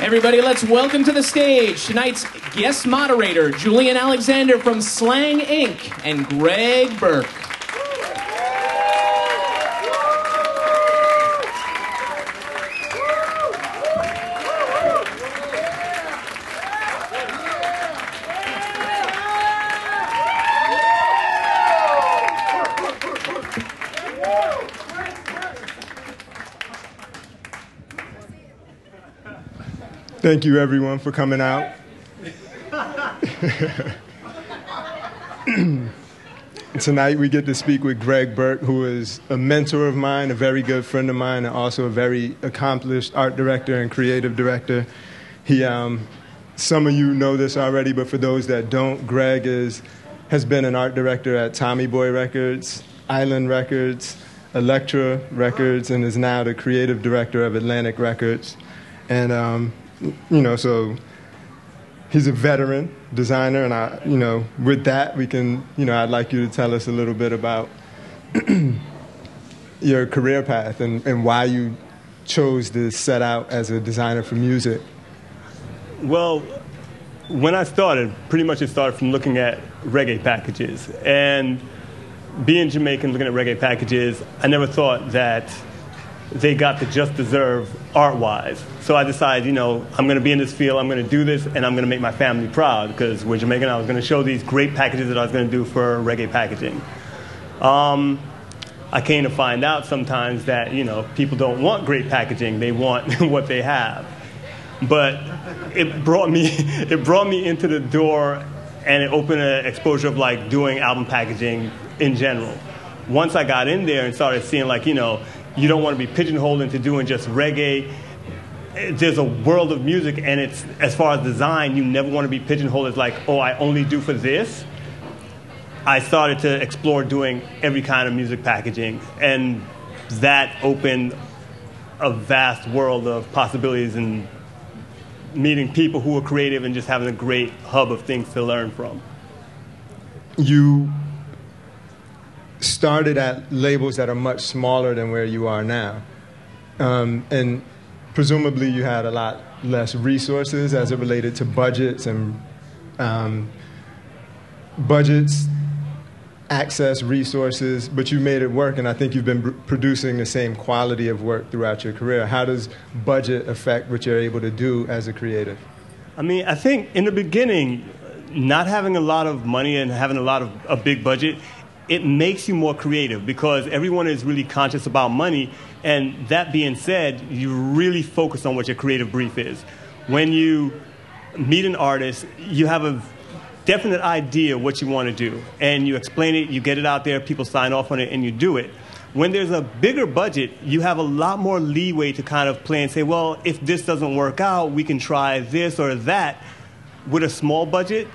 Everybody, let's welcome to the stage tonight's guest moderator, Julian Alexander from Slang Inc., and Greg Burke. Thank you, everyone, for coming out. Tonight, we get to speak with Greg Burke, who is a mentor of mine, a very good friend of mine, and also a very accomplished art director and creative director. He, um, some of you know this already, but for those that don't, Greg is, has been an art director at Tommy Boy Records, Island Records, Elektra Records, and is now the creative director of Atlantic Records. And um, you know, so he's a veteran designer, and I, you know, with that, we can, you know, I'd like you to tell us a little bit about your career path and, and why you chose to set out as a designer for music. Well, when I started, pretty much it started from looking at reggae packages. And being Jamaican, looking at reggae packages, I never thought that they got the just deserve art wise. So I decided, you know, I'm going to be in this field, I'm going to do this, and I'm going to make my family proud because we're Jamaican. I was going to show these great packages that I was going to do for reggae packaging. Um, I came to find out sometimes that, you know, people don't want great packaging, they want what they have. But it brought me, it brought me into the door and it opened an exposure of like doing album packaging in general. Once I got in there and started seeing like, you know, you don't want to be pigeonholed into doing just reggae. There's a world of music, and it's as far as design, you never want to be pigeonholed as like, oh, I only do for this. I started to explore doing every kind of music packaging, and that opened a vast world of possibilities and meeting people who are creative and just having a great hub of things to learn from. You started at labels that are much smaller than where you are now. Um, and presumably you had a lot less resources as it related to budgets and um, budgets, access, resources, but you made it work, and I think you've been producing the same quality of work throughout your career. How does budget affect what you're able to do as a creative? I mean, I think in the beginning, not having a lot of money and having a lot of a big budget, it makes you more creative because everyone is really conscious about money. And that being said, you really focus on what your creative brief is. When you meet an artist, you have a definite idea what you want to do. And you explain it, you get it out there, people sign off on it, and you do it. When there's a bigger budget, you have a lot more leeway to kind of play and say, well, if this doesn't work out, we can try this or that. With a small budget,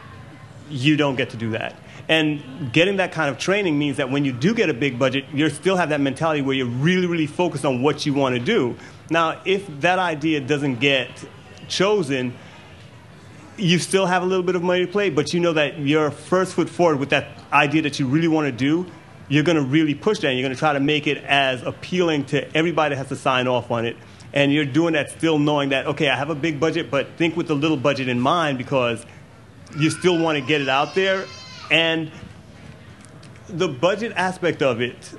you don't get to do that. And getting that kind of training means that when you do get a big budget, you still have that mentality where you're really, really focused on what you want to do. Now, if that idea doesn't get chosen, you still have a little bit of money to play, but you know that your first foot forward with that idea that you really want to do, you're going to really push that. And you're going to try to make it as appealing to everybody that has to sign off on it. And you're doing that still knowing that, okay, I have a big budget, but think with the little budget in mind because you still want to get it out there and the budget aspect of it,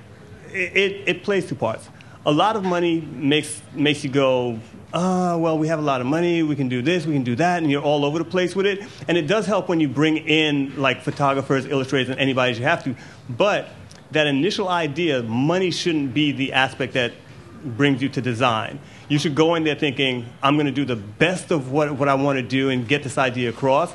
it, it, plays two parts. A lot of money makes, makes you go, oh, well, we have a lot of money, we can do this, we can do that, and you're all over the place with it. And it does help when you bring in like photographers, illustrators, and anybody as you have to. But that initial idea, money shouldn't be the aspect that brings you to design. You should go in there thinking, I'm going to do the best of what, what I want to do and get this idea across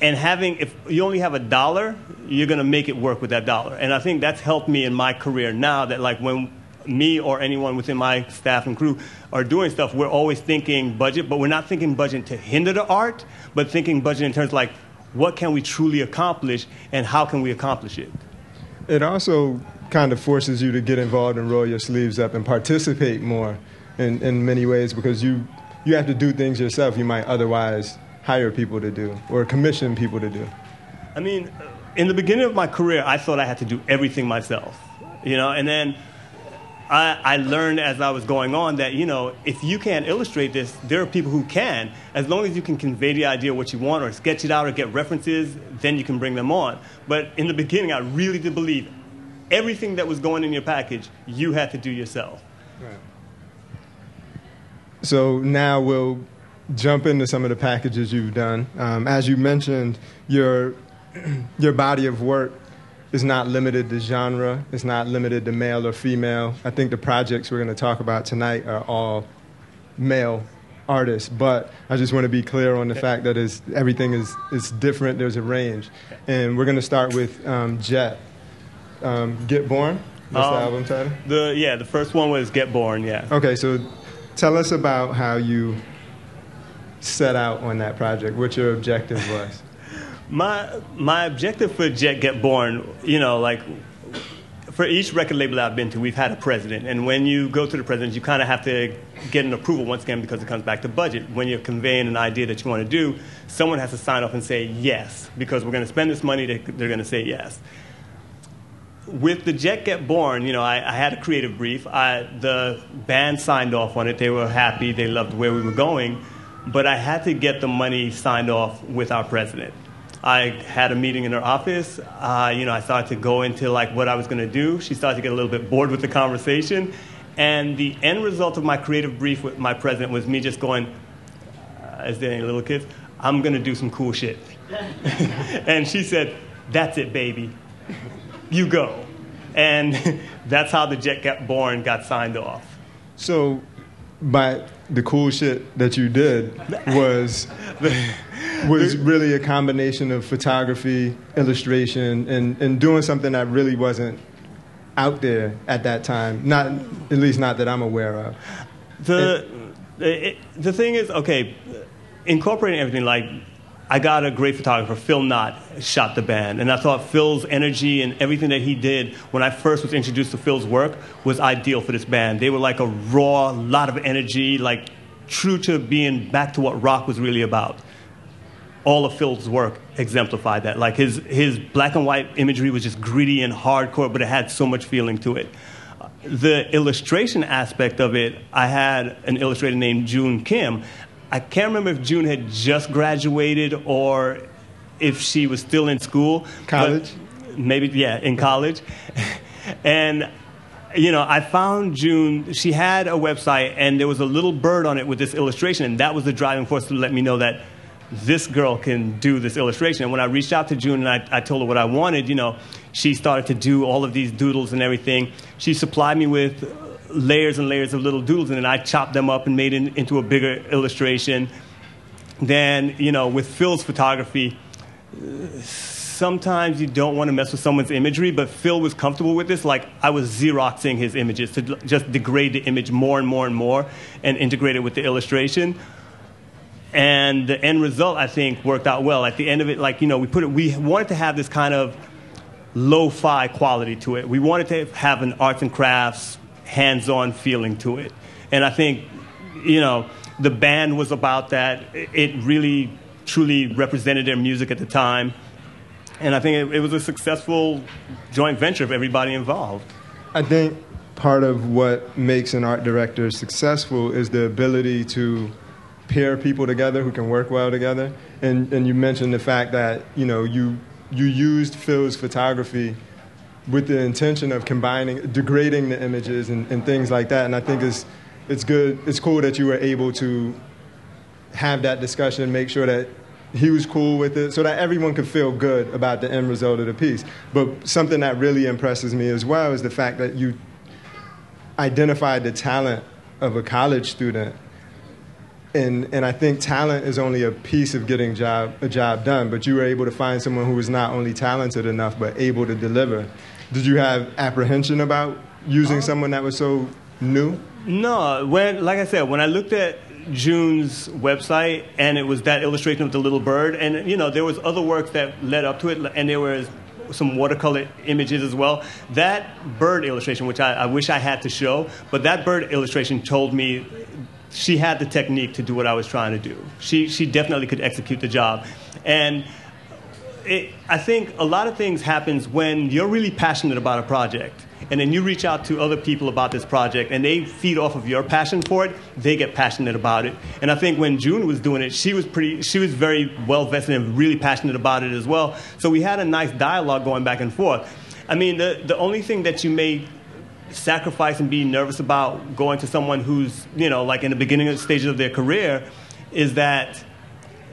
and having if you only have a dollar you're going to make it work with that dollar. And i think that's helped me in my career now that like when me or anyone within my staff and crew are doing stuff we're always thinking budget but we're not thinking budget to hinder the art but thinking budget in terms like what can we truly accomplish and how can we accomplish it? It also kind of forces you to get involved and roll your sleeves up and participate more in, in many ways because you you have to do things yourself you might otherwise hire people to do or commission people to do? I mean, in the beginning of my career, I thought I had to do everything myself, you know, and then I, I, learned as I was going on that, you know, if you can't illustrate this, there are people who can. As long as you can convey the idea what you want or sketch it out or get references, then you can bring them on. But in the beginning, I really did believe everything that was going in your package, you had to do yourself. Right. So now we'll jump into some of the packages you've done. Um, as you mentioned, your, your body of work is not limited to genre, it's not limited to male or female. I think the projects we're going to talk about tonight are all male artists, but I just want to be clear on the fact that is, everything is, is different, there's a range. And we're going to start with um, Jet. Um, Get Born? That's um, the album title? The, yeah, the first one was Get Born, yeah. Okay, so tell us about how you set out on that project, what your objective was. my my objective for Jet Get Born, you know, like for each record label I've been to, we've had a president, and when you go to the president, you kind of have to get an approval once again because it comes back to budget. When you're conveying an idea that you want to do, someone has to sign off and say yes because we're going to spend this money. They're going to say yes with the Jet Get Born, you know, I, I had a creative brief. I, the band signed off on it. They were happy. They loved where we were going. But I had to get the money signed off with our president. I had a meeting in her office. Uh, you know, I started to go into like what I was going to do. She started to get a little bit bored with the conversation. And the end result of my creative brief with my president was me just going, uh, as there any little kids, I'm going to do some cool shit. and she said, That's it, baby you go. And that's how the Jet got Born got signed off. So, by the cool shit that you did was was really a combination of photography, illustration, and, and doing something that really wasn't out there at that time. Not at least not that I'm aware of. The it, the thing is, okay, incorporating everything like I got a great photographer, Phil Knott, shot the band. And I thought Phil's energy and everything that he did when I first was introduced to Phil's work was ideal for this band. They were like a raw, lot of energy, like true to being back to what rock was really about. All of Phil's work exemplified that. Like his, his black and white imagery was just gritty and hardcore, but it had so much feeling to it. The illustration aspect of it, I had an illustrator named June Kim. I can't remember if June had just graduated or if she was still in school. College? Maybe, yeah, in college. and, you know, I found June, she had a website and there was a little bird on it with this illustration, and that was the driving force to let me know that this girl can do this illustration. And when I reached out to June and I, I told her what I wanted, you know, she started to do all of these doodles and everything. She supplied me with layers and layers of little doodles, and then I chopped them up and made it into a bigger illustration. Then, you know, with Phil's photography, sometimes you don't want to mess with someone's imagery, but Phil was comfortable with this. Like, I was Xeroxing his images to just degrade the image more and more and more and integrate it with the illustration. And the end result, I think, worked out well. At the end of it, like, you know, we put it, we wanted to have this kind of lo-fi quality to it. We wanted to have an arts and crafts hands-on feeling to it. And I think, you know, the band was about that. It really, truly represented their music at the time. And I think it, it was a successful joint venture of everybody involved. I think part of what makes an art director successful is the ability to pair people together who can work well together. And, and you mentioned the fact that, you know, you, you used Phil's photography with the intention of combining, degrading the images and, and things like that. And I think it's, it's good, it's cool that you were able to have that discussion make sure that he was cool with it so that everyone could feel good about the end result of the piece. But something that really impresses me as well is the fact that you identified the talent of a college student. And, and I think talent is only a piece of getting job, a job done, but you were able to find someone who was not only talented enough, but able to deliver. Did you have apprehension about using uh, someone that was so new? No, when like I said, when I looked at June's website and it was that illustration of the little bird, and you know there was other works that led up to it, and there was some watercolor images as well. That bird illustration, which I, I wish I had to show, but that bird illustration told me she had the technique to do what I was trying to do. She she definitely could execute the job, and it, I think a lot of things happens when you're really passionate about a project and then you reach out to other people about this project, and they feed off of your passion for it, they get passionate about it. And I think when June was doing it, she was pretty, she was very well vested and really passionate about it as well. So we had a nice dialogue going back and forth. I mean, the, the only thing that you may sacrifice and be nervous about going to someone who's, you know, like in the beginning of stages of their career is that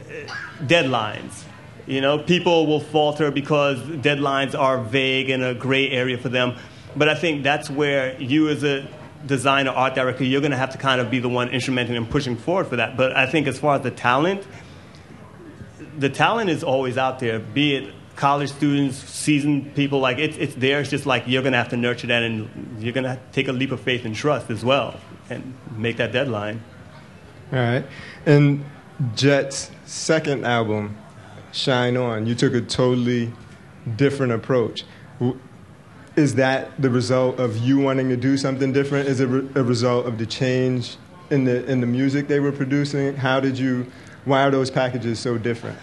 uh, deadlines. You know, people will falter because deadlines are vague and a gray area for them. But I think that's where you, as a designer, art director, you're going to have to kind of be the one instrumenting and pushing forward for that. But I think as far as the talent, the talent is always out there, be it college students, seasoned people, like it's, it's there. It's just like you're going to have to nurture that and you're going to take a leap of faith and trust as well and make that deadline. All right. And Jet's second album, Shine On, you took a totally different approach. Is that the result of you wanting to do something different? Is it a result of the change in the, in the music they were producing? How did you, why are those packages so different?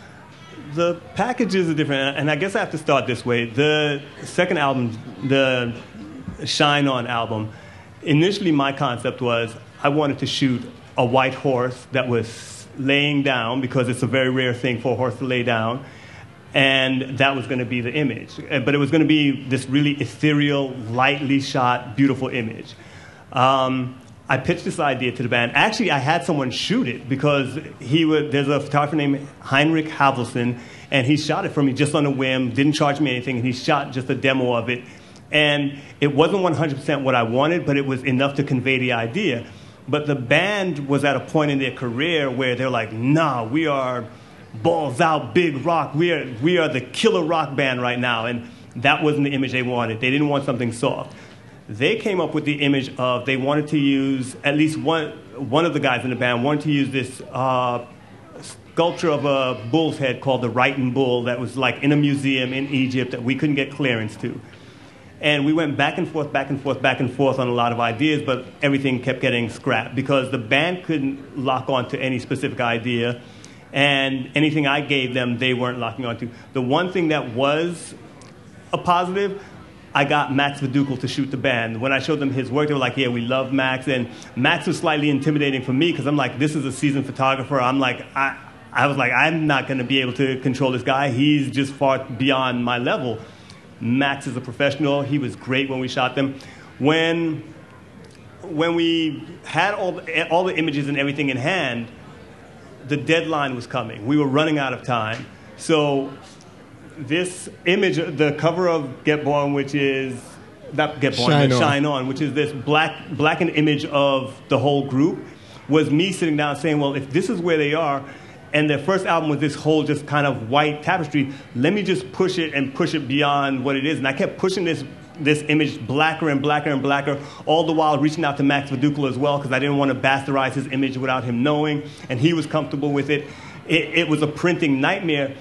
the packages are different, and I guess I have to start this way. The second album, the Shine On album, initially my concept was I wanted to shoot a white horse that was laying down because it's a very rare thing for a horse to lay down. And that was going to be the image. Uh, but it was going to be this really ethereal, lightly shot, beautiful image. Um, I pitched this idea to the band. Actually, I had someone shoot it because he would, there's a photographer named Heinrich Havelson, and he shot it for me just on a whim, didn't charge me anything, and he shot just a demo of it. And it wasn't 100% what I wanted, but it was enough to convey the idea. But the band was at a point in their career where they're like, nah, we are balls out, big rock. We are, we are the killer rock band right now. And that wasn't the image they wanted. They didn't want something soft they came up with the image of they wanted to use at least one one of the guys in the band wanted to use this uh, sculpture of a bull's head called the Rhyton Bull that was like in a museum in Egypt that we couldn't get clearance to. And we went back and forth, back and forth, back and forth on a lot of ideas, but everything kept getting scrapped because the band couldn't lock on to any specific idea. And anything I gave them, they weren't locking onto. The one thing that was a positive I got Max Vadukul to shoot the band. When I showed them his work, they were like, yeah, we love Max. And Max was slightly intimidating for me because I'm like, this is a seasoned photographer. I'm like, I, I was like, I'm not going to be able to control this guy. He's just far beyond my level. Max is a professional. He was great when we shot them. When, when we had all the, all the images and everything in hand, the deadline was coming. We were running out of time. So this image, the cover of Get Born, which is not Get Born, Shine, on. Shine on, which is this black blackened image of the whole group, was me sitting down saying, well, if this is where they are, and their first album was this whole just kind of white tapestry, let me just push it and push it beyond what it is. And I kept pushing this this image blacker and blacker and blacker, all the while reaching out to Max Vadukul as well, because I didn't want to bastardize his image without him knowing, and he was comfortable with it. It, it was a printing nightmare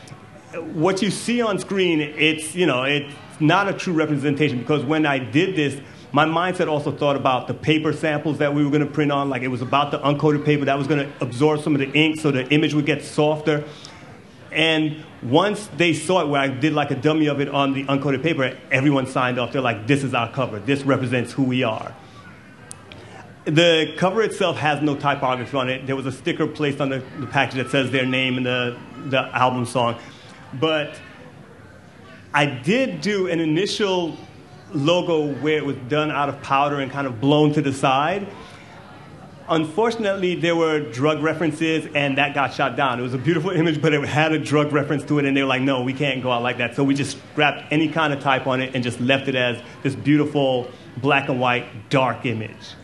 what you see on screen, it's, you know, it's not a true representation because when I did this, my mindset also thought about the paper samples that we were going to print on. Like it was about the uncoated paper that was going to absorb some of the ink so the image would get softer. And once they saw it, where I did like a dummy of it on the uncoated paper, everyone signed off. They're like, this is our cover. This represents who we are. The cover itself has no typography on it. There was a sticker placed on the, the package that says their name and the, the album song. But I did do an initial logo where it was done out of powder and kind of blown to the side. Unfortunately, there were drug references, and that got shot down. It was a beautiful image, but it had a drug reference to it, and they were like, no, we can't go out like that. So we just scrapped any kind of type on it and just left it as this beautiful black and white dark image.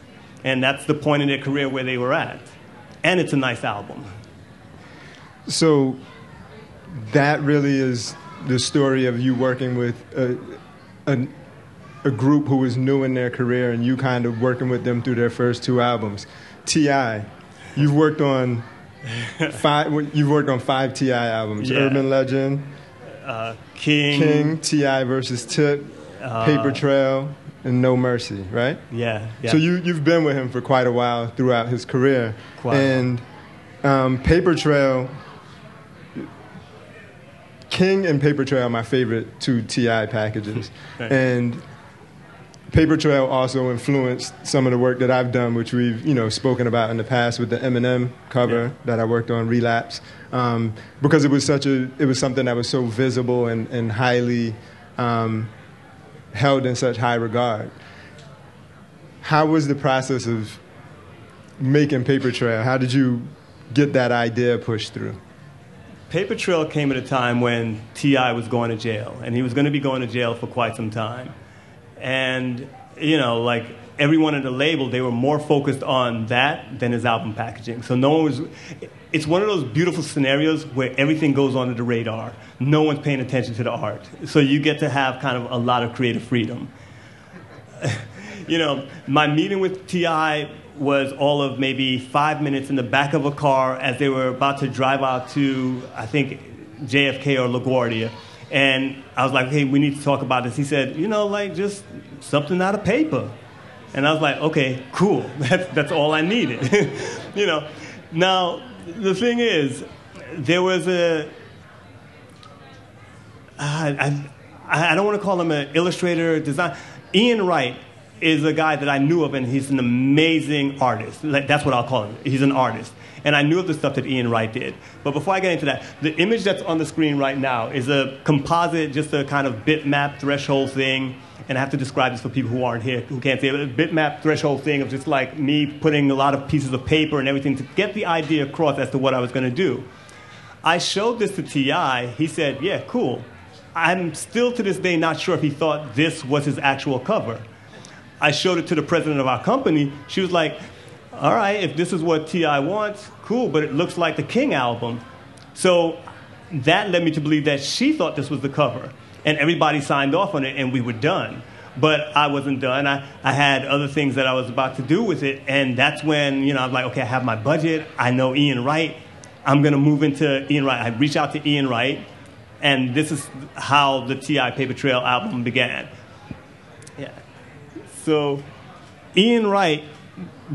And that's the point in their career where they were at. And it's a nice album. So that really is the story of you working with a, a, group who was new in their career and you kind of working with them through their first two albums. T.I., you've worked on five. You've worked on five T.I. albums: yeah. Urban Legend, uh, King, King, T.I. versus Tip, uh, Paper Trail, and No Mercy. Right? Yeah, yeah. So you you've been with him for quite a while throughout his career, quite and um, Paper Trail King and Paper Trail are my favorite two TI packages. and Paper Trail also influenced some of the work that I've done, which we've you know spoken about in the past with the Eminem cover yeah. that I worked on, Relapse, um, because it was such a it was something that was so visible and, and highly um, held in such high regard. How was the process of making Paper Trail? How did you get that idea pushed through? Paper Trail came at a time when T.I. was going to jail, and he was going to be going to jail for quite some time. And, you know, like everyone at the label, they were more focused on that than his album packaging. So no one was. It's one of those beautiful scenarios where everything goes under the radar. No one's paying attention to the art. So you get to have kind of a lot of creative freedom. you know, my meeting with T.I. was all of maybe five minutes in the back of a car as they were about to drive out to, I think, JFK or LaGuardia. And I was like, hey, we need to talk about this. He said, you know, like just something out of paper. And I was like, okay, cool. That's, that's all I needed. you know, now the thing is, there was a, I, I, I don't want to call him an illustrator, design. Ian Wright is a guy that I knew of, and he's an amazing artist. That's what I'll call him. He's an artist. And I knew of the stuff that Ian Wright did. But before I get into that, the image that's on the screen right now is a composite, just a kind of bitmap threshold thing. And I have to describe this for people who aren't here, who can't see it. A bitmap threshold thing of just like me putting a lot of pieces of paper and everything to get the idea across as to what I was going to do. I showed this to T.I. He said, Yeah, cool. I'm still to this day not sure if he thought this was his actual cover. I showed it to the president of our company. She was like, all right, if this is what T.I. wants, cool, but it looks like the King album. So that led me to believe that she thought this was the cover. And everybody signed off on it, and we were done. But I wasn't done. I, I had other things that I was about to do with it. And that's when, you know, I was like, okay, I have my budget. I know Ian Wright. I'm going to move into Ian Wright. I reached out to Ian Wright. And this is how the T.I. Paper Trail album began. So Ian Wright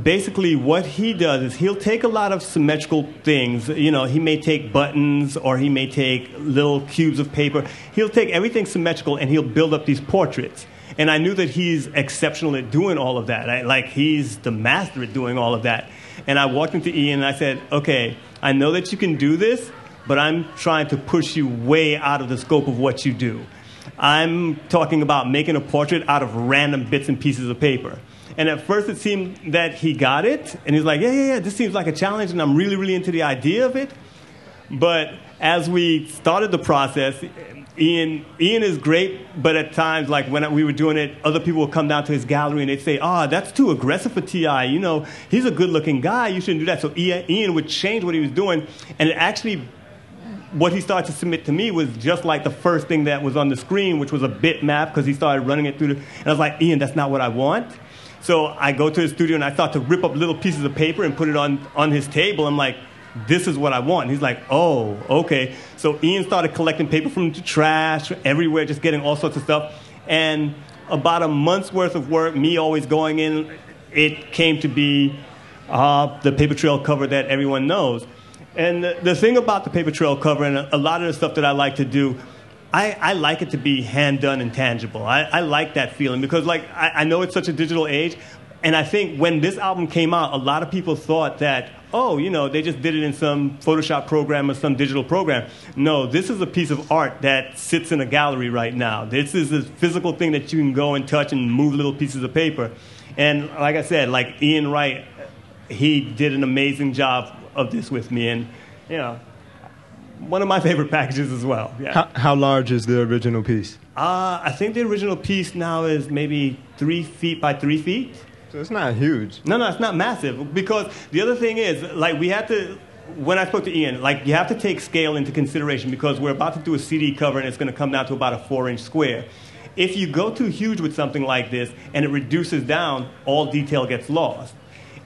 basically what he does is he'll take a lot of symmetrical things. You know he may take buttons or he may take little cubes of paper. He'll take everything symmetrical and he'll build up these portraits. And i knew that he's exceptional at doing all of that. I, like he's the master at doing all of that. And i walked into ian and i said okay i know that you can do this but i'm trying to push you way out of the scope of what you do i'm talking about making a portrait out of random bits and pieces of paper and at first it seemed that he got it, and he's like, yeah, yeah, yeah, this seems like a challenge, and I'm really, really into the idea of it. But as we started the process, Ian, Ian is great, but at times, like when we were doing it, other people would come down to his gallery and they'd say, "Ah, oh, that's too aggressive for T.I. You know, he's a good-looking guy. You shouldn't do that." So Ian would change what he was doing, and it actually, what he started to submit to me was just like the first thing that was on the screen, which was a bitmap because he started running it through. The, and I was like, "Ian, that's not what I want." So I go to his studio and I start to rip up little pieces of paper and put it on, on his table. I'm like, this is what I want. He's like, oh, okay. So Ian started collecting paper from the trash everywhere, just getting all sorts of stuff. And about a month's worth of work, me always going in, it came to be uh, the paper trail cover that everyone knows. And the, the thing about the paper trail cover and a, a lot of the stuff that I like to do I, I like it to be hand done and tangible. I, I like that feeling because, like, I, I know it's such a digital age, and I think when this album came out, a lot of people thought that, oh, you know, they just did it in some Photoshop program or some digital program. No, this is a piece of art that sits in a gallery right now. This is a physical thing that you can go and touch and move little pieces of paper. And like I said, like Ian Wright, he did an amazing job of this with me. And, you know, one of my favorite packages as well. Yeah. How, how large is the original piece? Uh, I think the original piece now is maybe three feet by three feet. So it's not huge. No, no, it's not massive. Because the other thing is, like, we had to, when I spoke to Ian, like, you have to take scale into consideration because we're about to do a CD cover and it's going to come down to about a four inch square. If you go too huge with something like this and it reduces down, all detail gets lost.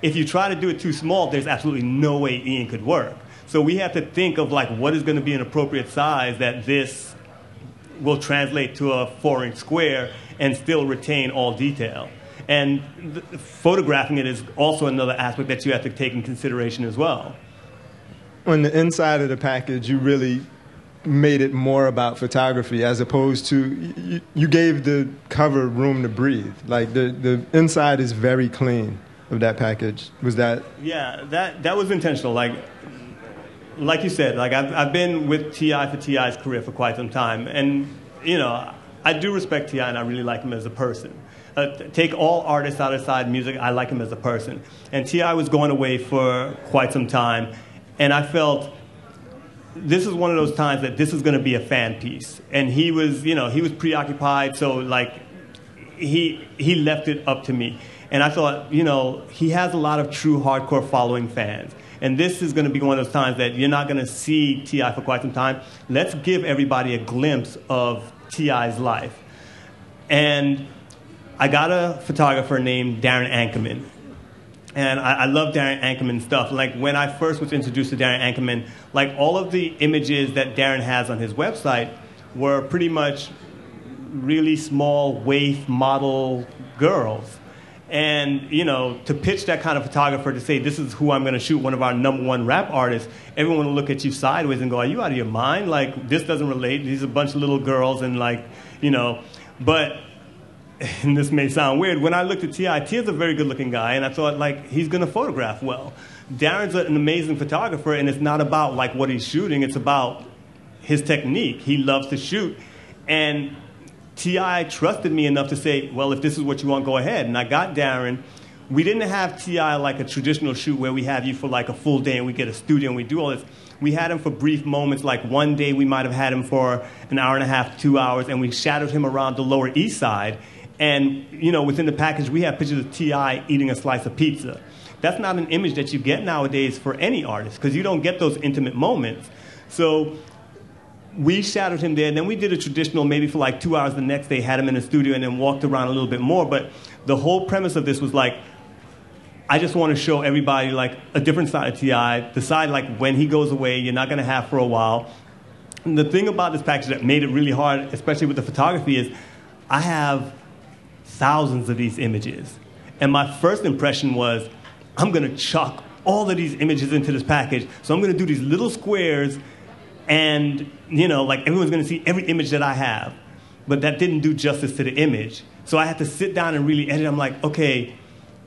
If you try to do it too small, there's absolutely no way Ian could work. So we have to think of like what is going to be an appropriate size that this will translate to a four inch square and still retain all detail. And th- photographing it is also another aspect that you have to take in consideration as well. On the inside of the package, you really made it more about photography as opposed to you, you gave the cover room to breathe. Like the, the inside is very clean of that package. Was that? Yeah, that that was intentional. Like like you said, like I've I've been with T.I. for T.I.'s career for quite some time, and you know I do respect T.I. and I really like him as a person. Uh, take all artists out of side music, I like him as a person. And T.I. was going away for quite some time, and I felt this is one of those times that this is going to be a fan piece. And he was, you know, he was preoccupied, so like he he left it up to me. And I thought, you know, he has a lot of true hardcore following fans. And this is going to be one of those times that you're not going to see T.I. for quite some time. Let's give everybody a glimpse of T.I.'s life. And I got a photographer named Darren Ankerman. And I, I love Darren Ankerman stuff. Like when I first was introduced to Darren Ankerman, like all of the images that Darren has on his website were pretty much really small waif model girls. And, you know, to pitch that kind of photographer to say, this is who I'm going to shoot one of our number one rap artists, everyone will look at you sideways and go, are you out of your mind? Like, this doesn't relate. These are a bunch of little girls and, like, you know. But, and this may sound weird, when I looked at T.I., Ti is a very good looking guy, and I thought, like, he's going to photograph well. Darren's an amazing photographer, and it's not about, like, what he's shooting, it's about his technique. He loves to shoot. And T.I. trusted me enough to say, well, if this is what you want, go ahead. And I got Darren. We didn't have T.I. like a traditional shoot where we have you for like a full day and we get a studio and we do all this. We had him for brief moments, like one day we might have had him for an hour and a half, two hours, and we shadowed him around the Lower East Side. And, you know, within the package, we have pictures of T.I. eating a slice of pizza. That's not an image that you get nowadays for any artist because you don't get those intimate moments. So we shadowed him there, and then we did a traditional, maybe for like two hours the next day, had him in the studio, and then walked around a little bit more. But the whole premise of this was like, I just want to show everybody like a different side of T.I., the side like when he goes away, you're not going to have for a while. And the thing about this package that made it really hard, especially with the photography, is I have thousands of these images. And my first impression was, I'm going to chuck all of these images into this package. So I'm going to do these little squares and you know like everyone's going to see every image that i have but that didn't do justice to the image. So i had to sit down and really edit. I'm like okay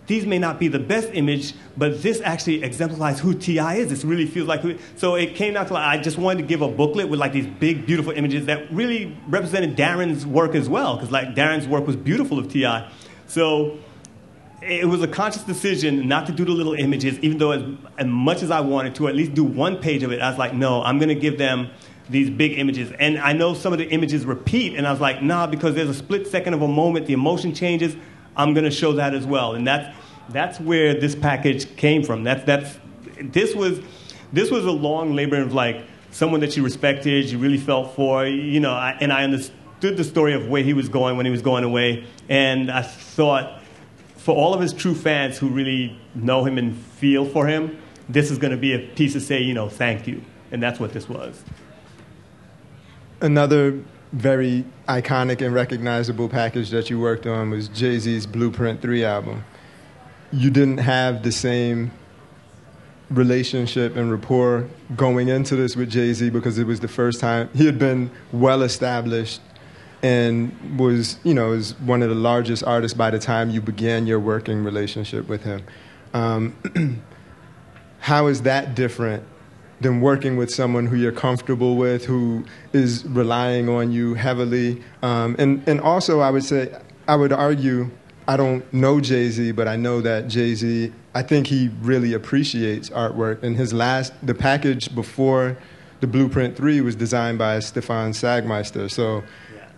these may not be the best image but this actually exemplifies who ti is. This really feels like who, so it came down to like i just wanted to give a booklet with like these big beautiful images that really represented darren's work as well because like darren's work was beautiful of ti so it was a conscious decision not to do the little images, even though as, as much as I wanted to, at least do one page of it. I was like, no, I'm going to give them these big images. And I know some of the images repeat, and I was like, nah, because there's a split second of a moment, the emotion changes. I'm going to show that as well. And that's, that's where this package came from. That's, that's, this, was, this was a long labor of like someone that you respected, you really felt for, you know, I, and I understood the story of where he was going when he was going away. And I thought, for all of his true fans who really know him and feel for him, this is going to be a piece to say, you know, thank you. And that's what this was. Another very iconic and recognizable package that you worked on was Jay Z's Blueprint 3 album. You didn't have the same relationship and rapport going into this with Jay Z because it was the first time he had been well established and was you know was one of the largest artists by the time you began your working relationship with him. Um, how is that different than working with someone who you're comfortable with, who is relying on you heavily? Um, and and also, I would say I would argue. I don't know Jay Z, but I know that Jay Z. I think he really appreciates artwork. And his last, the package before the Blueprint Three was designed by Stefan Sagmeister. So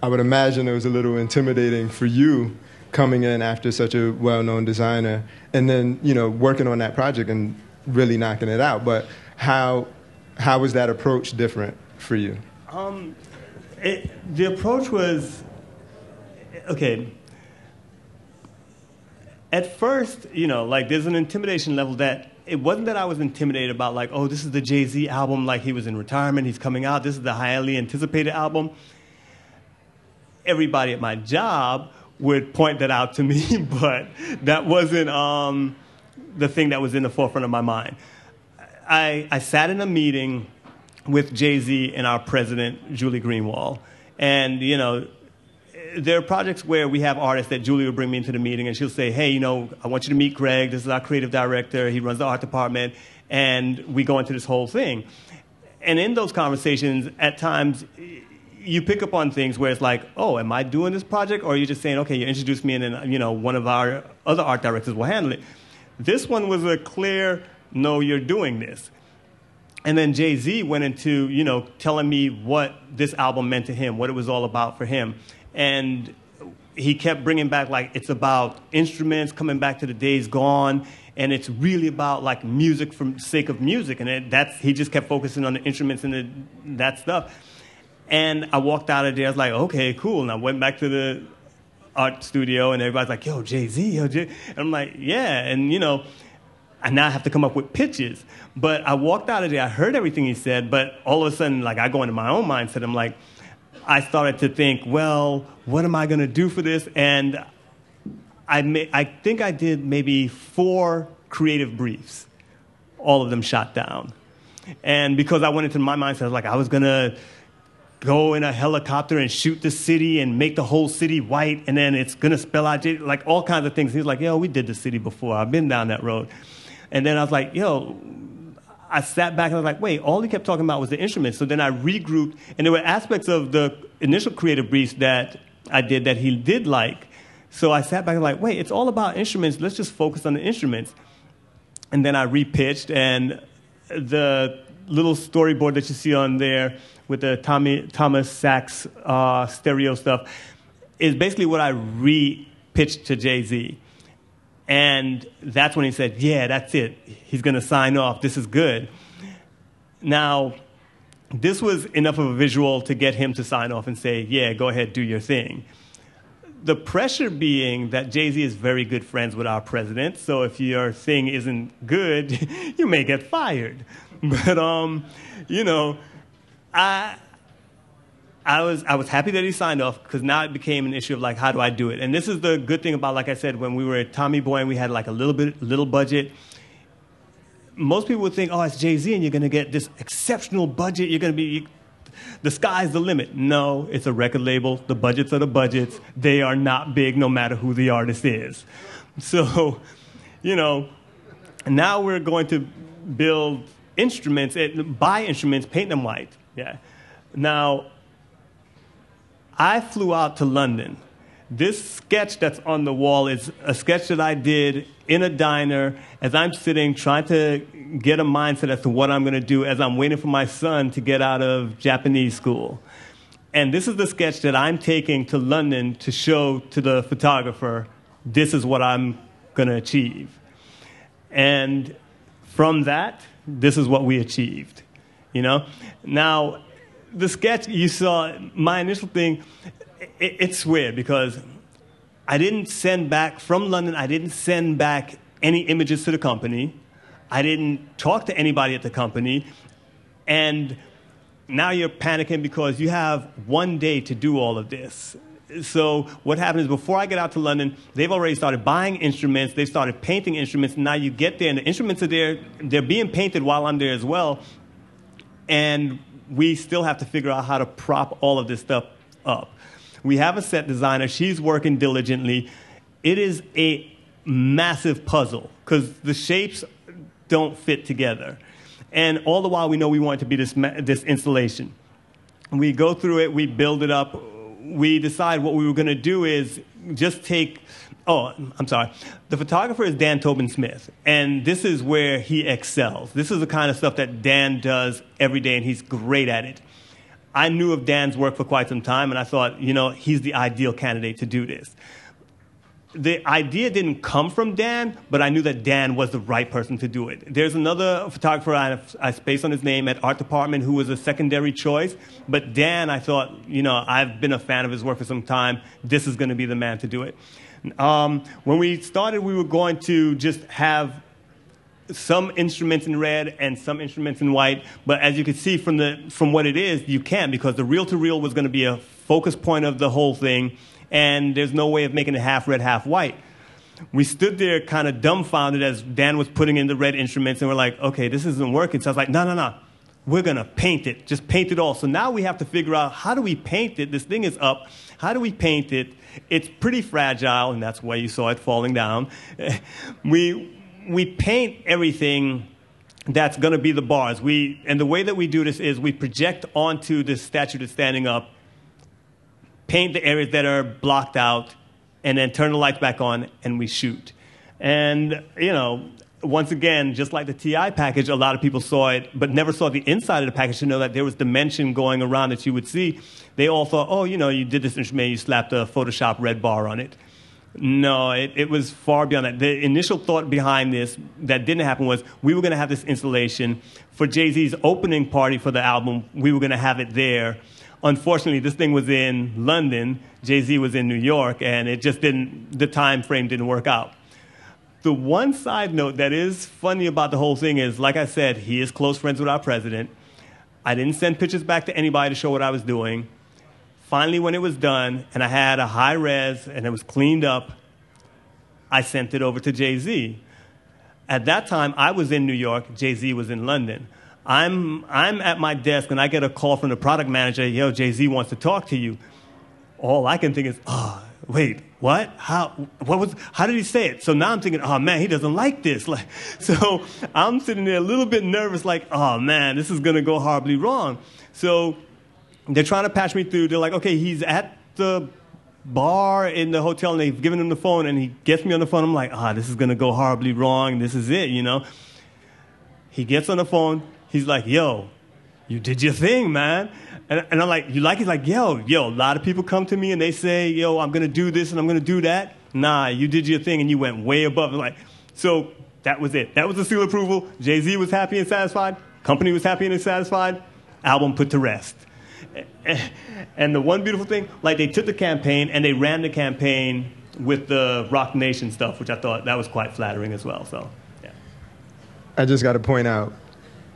I would imagine it was a little intimidating for you coming in after such a well-known designer and then you know working on that project and really knocking it out. But how how was that approach different for you? Um, it, the approach was okay. At first you know like there's an intimidation level that it wasn't that I was intimidated about like, oh, this is the Jay Z album, like he was in retirement, he's coming out. This is the highly anticipated album everybody at my job would point that out to me, but that wasn't um, the thing that was in the forefront of my mind. I, I sat in a meeting with Jay Z and our president, Julie Greenwald. And, you know, there are projects where we have artists that Julie will bring me into the meeting and she'll say, hey, you know, I want you to meet Greg. This is our creative director. He runs the art department. And we go into this whole thing. And in those conversations, at times, you pick up on things where it's like, oh, am I doing this project? Or are you just saying, okay, you introduce me and then, you know, one of our other art directors will handle it. This one was a clear, no, you're doing this. And then Jay Z went into, you know, telling me what this album meant to him, what it was all about for him. And he kept bringing back, like, it's about instruments, coming back to the days gone. And it's really about, like, music for sake of music. And it, that's, he just kept focusing on the instruments and the, that stuff. And I walked out of there, I was like, okay, cool. And I went back to the art studio, and everybody's like, yo, Jay Z, yo, Jay. And I'm like, yeah. And, you know, I now have to come up with pitches. But I walked out of there, I heard everything he said, but all of a sudden, like, I go into my own mindset. I'm like, I started to think, well, what am I going to do for this? And I, may, I think I did maybe four creative briefs, all of them shot down. And because I went into my mindset, like, I was going to go in a helicopter and shoot the city and make the whole city white, and then it's gonna spell out like all kinds of things. He's like, yo, we did the city before. I've been down that road. And then I was like, yo, I sat back and I was like, wait, all he kept talking about was the instruments. So then I regrouped, and there were aspects of the initial creative briefs that I did that he did like. So I sat back and like, wait, it's all about instruments. Let's just focus on the instruments. And then I repitched, and the little storyboard that you see on there with the Tommy, Thomas Sachs uh, stereo stuff is basically what I re-pitched to Jay-Z. And that's when he said, yeah, that's it. He's going to sign off. This is good. Now, this was enough of a visual to get him to sign off and say, yeah, go ahead, do your thing. The pressure being that Jay Z is very good friends with our president, so if your thing isn't good, you may get fired. But, um, you know, I, I was, I was happy that he signed off because now it became an issue of like, how do I do it? And this is the good thing about, like I said, when we were at Tommy Boy and we had like a little bit, little budget. Most people would think, oh, it's Jay Z and you're going to get this exceptional budget. You're going to be, the sky's the limit. No, it's a record label. The budgets are the budgets. They are not big no matter who the artist is. So, you know, now we're going to build instruments, and buy instruments, paint them white. Yeah. Now, I flew out to London. This sketch that's on the wall is a sketch that I did in a diner as I'm sitting trying to get a mindset as to what I'm going to do as I'm waiting for my son to get out of Japanese school. And this is the sketch that I'm taking to London to show to the photographer this is what I'm going to achieve. And from that, this is what we achieved. You know? Now, the sketch you saw, my initial thing, it, it's weird because I didn't send back from London, I didn't send back any images to the company. I didn't talk to anybody at the company. And now you're panicking because you have one day to do all of this so what happened is before I get out to London, they've already started buying instruments. They started painting instruments. Now you get there, and the instruments are there. They're being painted while I'm there as well. And we still have to figure out how to prop all of this stuff up. We have a set designer. She's working diligently. It is a massive puzzle because the shapes don't fit together. And all the while, we know we want it to be this, this installation. We go through it, we build it up, we decide what we were going to do is just take oh i'm sorry the photographer is dan tobin smith and this is where he excels this is the kind of stuff that dan does every day and he's great at it i knew of dan's work for quite some time and i thought you know he's the ideal candidate to do this the idea didn't come from Dan, but I knew that Dan was the right person to do it. There's another photographer I, I spaced on his name at Art Department who was a secondary choice, but Dan, I thought, you know, I've been a fan of his work for some time. This is going to be the man to do it. Um, when we started, we were going to just have some instruments in red and some instruments in white, but as you can see from, the, from what it is, you can't because the reel to reel was going to be a focus point of the whole thing and there's no way of making it half red, half white. We stood there kind of dumbfounded as Dan was putting in the red instruments, and we're like, okay, this isn't working. So I was like, no, no, no. we're going to paint it, just paint it all. So now we have to figure out how do we paint it? This thing is up. How do we paint it? It's pretty fragile, and that's why you saw it falling down. we, we paint everything that's going to be the bars. We, and the way that we do this is we project onto the statue that's standing up, paint the areas that are blocked out, and then turn the lights back on, and we shoot. And, you know, once again, just like the TI package, a lot of people saw it, but never saw the inside of the package to know that there was dimension going around that you would see. They all thought, oh, you know, you did this instrument, you slapped a Photoshop red bar on it. No, it, it was far beyond that. The initial thought behind this that didn't happen was we were going to have this installation for Jay Z's opening party for the album. We were going to have it there. Unfortunately, this thing was in London. Jay Z was in New York, and it just didn't. The time frame didn't work out. The one side note that is funny about the whole thing is, like I said, he is close friends with our president. I didn't send pictures back to anybody to show what I was doing. Finally, when it was done and I had a high res and it was cleaned up, I sent it over to Jay Z. At that time, I was in New York, Jay Z was in London. I'm, I'm at my desk and I get a call from the product manager, yo, Jay Z wants to talk to you. All I can think is, oh, wait, what? How, what was, how did he say it? So now I'm thinking, oh man, he doesn't like this. Like, so I'm sitting there a little bit nervous, like, oh man, this is to go horribly wrong. So they're trying to patch me through. They're like, okay, he's at the bar in the hotel and they've given him the phone and he gets me on the phone. I'm like, ah, this is to go horribly wrong. This is it, you know? He gets on the phone. He's like, yo, you did your thing, man. And, and I'm like, you like it? Like, yo, yo, a lot of people come to me and they say, yo, I'm to do this and I'm to do that. Nah, you did your thing and you went way above. Like, so that was it. That was the seal approval. Jay Z was happy and satisfied. Company was happy and satisfied. Album put to rest. And the one beautiful thing, like they took the campaign and they ran the campaign with the Roc Nation stuff, which I thought that was quite flattering as well. So, yeah. I just got to point out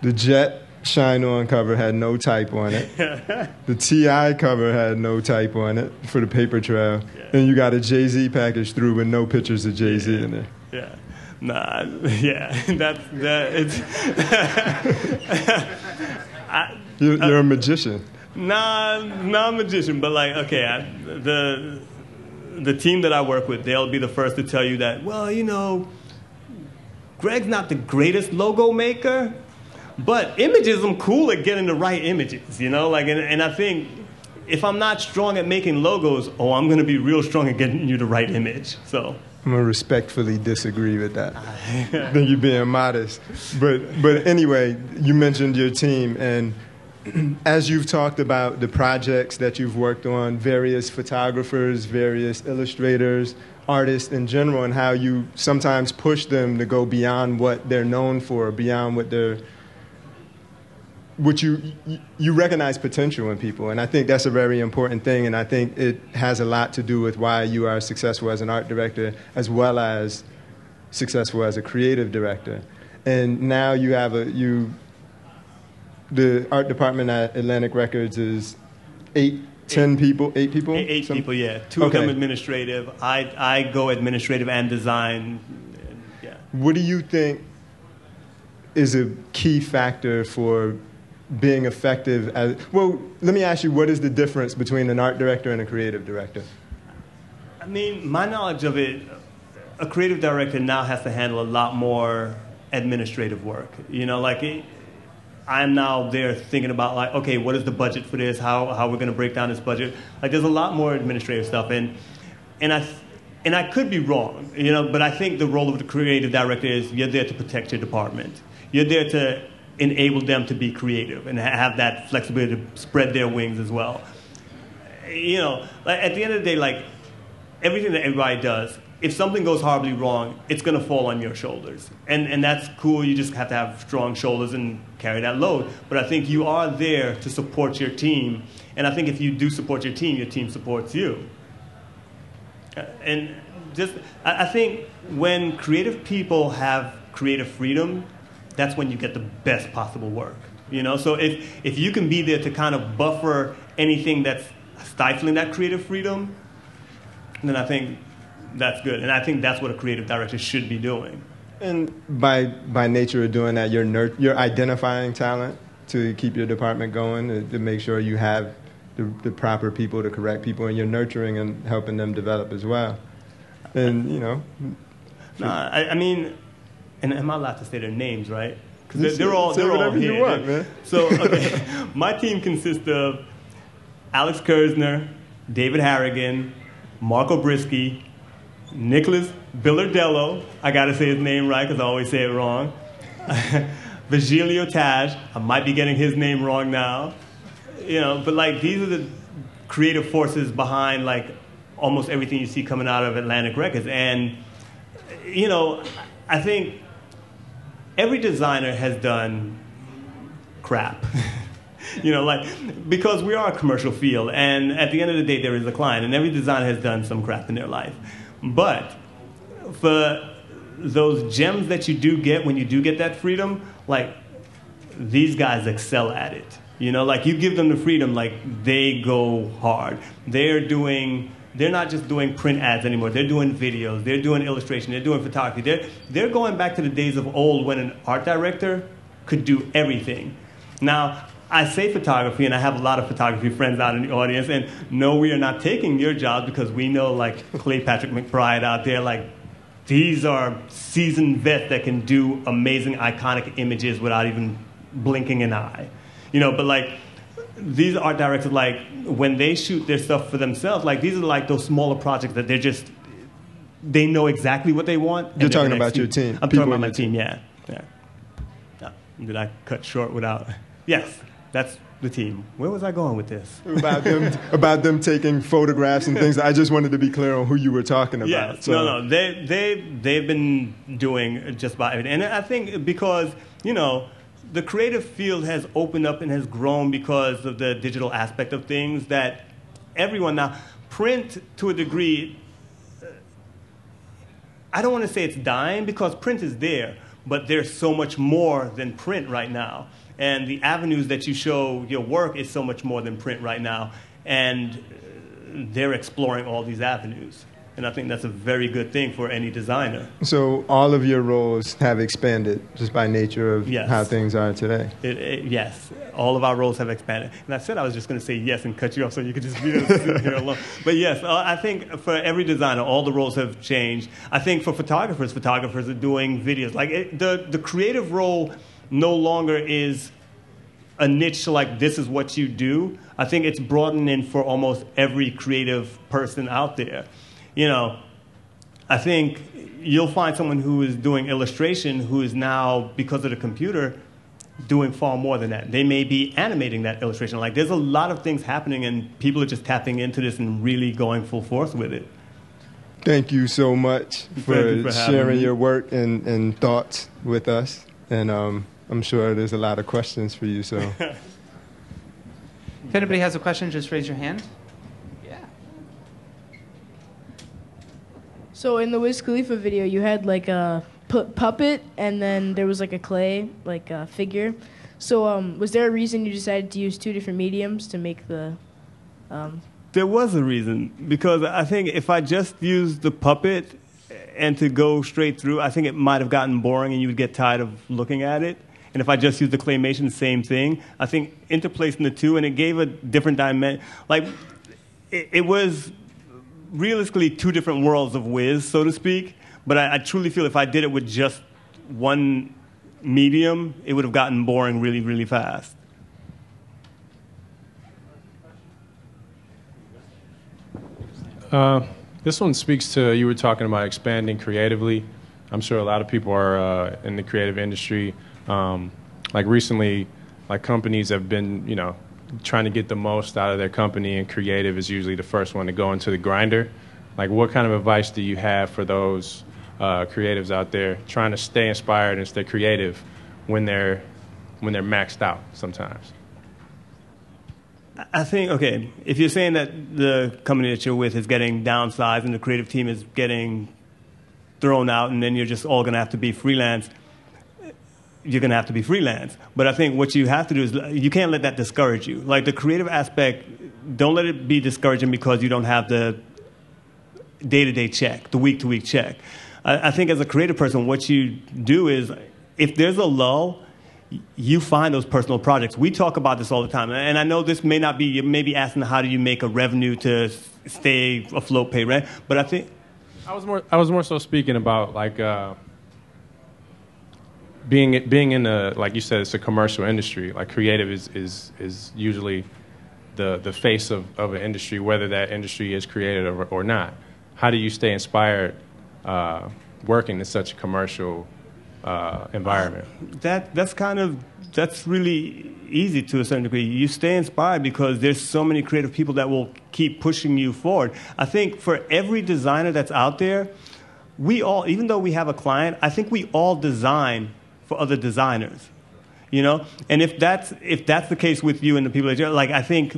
the Jet Shine On cover had no type on it. the TI cover had no type on it for the paper trail. Yeah. And you got a Jay Z package through with no pictures of Jay Z yeah. in there. Yeah. Nah, yeah, that's that. It's. I, you're, you're uh, a magician. Nah, not a magician, but like, okay, I, the the team that I work with, they'll be the first to tell you that. Well, you know, Greg's not the greatest logo maker, but images, I'm cool at getting the right images. You know, like, and, and I think if I'm not strong at making logos, oh, I'm going to be real strong at getting you the right image. So. I'm gonna respectfully disagree with that. I think you're being modest. But but anyway, you mentioned your team and as you've talked about the projects that you've worked on, various photographers, various illustrators, artists in general, and how you sometimes push them to go beyond what they're known for, beyond what they're what you you recognize potential in people and i think that's a very important thing and i think it has a lot to do with why you are successful as an art director as well as successful as a creative director and now you have a you the art department at Atlantic Records is eight, ten people, eight people. Eight, eight people, yeah. Two okay. of them administrative. I I go administrative and design. Yeah. What do you think is a key factor for being effective as well let me ask you what is the difference between an art director and a creative director i mean my knowledge of it a creative director now has to handle a lot more administrative work you know like it, I'm now there thinking about like, okay, what is the budget for this? How how we're going to break down this budget? Like, there's a lot more administrative stuff, and and I and I could be wrong, you know, but I think the role of the creative director is you're there to protect your department. You're there to enable them to be creative and have that flexibility to spread their wings as well. You know, like at the end of the day, like everything that everybody does, if something goes horribly wrong, it's going to fall on your shoulders. And, and that's cool. You just have to have strong shoulders and carry that load. But I think you are there to support your team. And I think if you do support your team, your team supports you. And just, I think when creative people have creative freedom, that's when you get the best possible work. You know, so if, if you can be there to kind of buffer anything that's stifling that creative freedom, then I think that's good. And I think that's what a creative director should be doing. And by by nature of doing that, you're ner- you're identifying talent. to keep your department going, to, to make sure you have the, the proper people, the correct people, and you're nurturing and helping them develop as well. And you know, No, I, I mean, and am I allowed to say their names, right? Because they're, they're all they're all here. want. So okay, my team consists of Alex Kersner, David Harrigan, Marco Brisky, Nicholas Billardello. I got to say his name right because I always say it wrong. Vigilio Taj. I might be getting his name wrong now. You know, but like these are the creative forces behind like almost everything you see coming out of Atlantic Records. And you know, I think every designer has done crap. you know, like because we are a commercial field, and at the end of the day, there is a client, and every designer has done some crap in their life. But for those gems that you do get when you do get that freedom, like these guys excel at it. You know, like you give them the freedom, like they go hard. They're doing, they're not just doing print ads anymore. They're doing videos, they're doing illustration, they're doing photography. They're, they're going back to the days of old when an art director could do everything. Now, I say photography, and I have a lot of photography friends out in the audience, and no, we are not taking your jobs because we know, like Clay Patrick McBride out there, like these are seasoned vets that can do amazing, iconic images without even blinking an eye. You know, but like these art directors, like when they shoot their stuff for themselves, like these are like those smaller projects that they're just they know exactly what they want. You're talking about your team, I'm people talking about my your team. Yeah, yeah. Did I cut short without? Yes, that's the team. Where was I going with this? about them about them taking photographs and things. I just wanted to be clear on who you were talking about. Yes, So- no, no, they they they've been doing just about everything, and I think because you know the creative field has opened up and has grown because of the digital aspect of things that everyone now print to a degree. uh, I don't want to say it's dying because print is there, but there's so much more than print right now. And the avenues that you show your work is so much more than print right now. And uh, they're exploring all these avenues. And I think that's a very good thing for any designer. So all of your roles have expanded just by nature of Yes. how things are today. It, it, yes, all of our roles have expanded. And I said I was just going to say yes and cut you off so you could just be here alone. But yes, uh, I think for every designer, all the roles have changed. I think for photographers, photographers are doing videos. Like it, the, the creative role no longer is a niche like this is what you do. I think it's broadening for almost every creative person out there. You know, I think you'll find someone who is doing illustration who is now, because of the computer, doing far more than that. They may be animating that illustration. Like, there's a lot of things happening, and people are just tapping into this and really going full force with it. Thank you so much for, you for sharing me. your work and, and thoughts with us. And um, I'm sure there's a lot of questions for you. So If anybody has a question, just raise your hand. So in the Wiz Khalifa video, you had like a pu- puppet, and then there was like a clay like uh, figure. So um, was there a reason you decided to use two different mediums to make the? Um, There was a reason because I think if I just used the puppet and to go straight through, I think it might have gotten boring and you would get tired of looking at it. And if I just used the claymation, same thing. I think interplacing the two and it gave a different dimension. Like it, it was realistically two different worlds of whiz, so to speak. But I, I truly feel if I did it with just one medium, it would have gotten boring really, really fast. Uh, this one speaks to you were talking about expanding creatively. I'm sure a lot of people are uh, in the creative industry. Um, like recently, like companies have been, you know, trying to get the most out of their company, and creative is usually the first one to go into the grinder. Like, what kind of advice do you have for those uh, creatives out there trying to stay inspired and stay creative when they're when they're maxed out sometimes? I think okay. If you're saying that the company that you're with is getting downsized and the creative team is getting thrown out, and then you're just all going to have to be freelance, you're going to have to be freelance. But I think what you have to do is you can't let that discourage you. Like the creative aspect, don't let it be discouraging because you don't have the day-to-day check, the week-to-week check. I, I think as a creative person, what you do is if there's a lull, you find those personal projects. We talk about this all the time, and I know this may not be you may be asking how do you make a revenue to stay afloat, pay rent, but I think I was more I was more so speaking about like uh, being being in a like you said it's a commercial industry. Like creative is is is usually the the face of, of an industry, whether that industry is creative or, or not. How do you stay inspired uh, working in such a commercial uh, environment? that that's kind of that's really easy to a certain degree. You stay inspired because there's so many creative people that will keep pushing you forward. I think for every designer that's out there, we all, even though we have a client, I think we all design for other designers. You know, and if that's if that's the case with you and the people that you're like, I think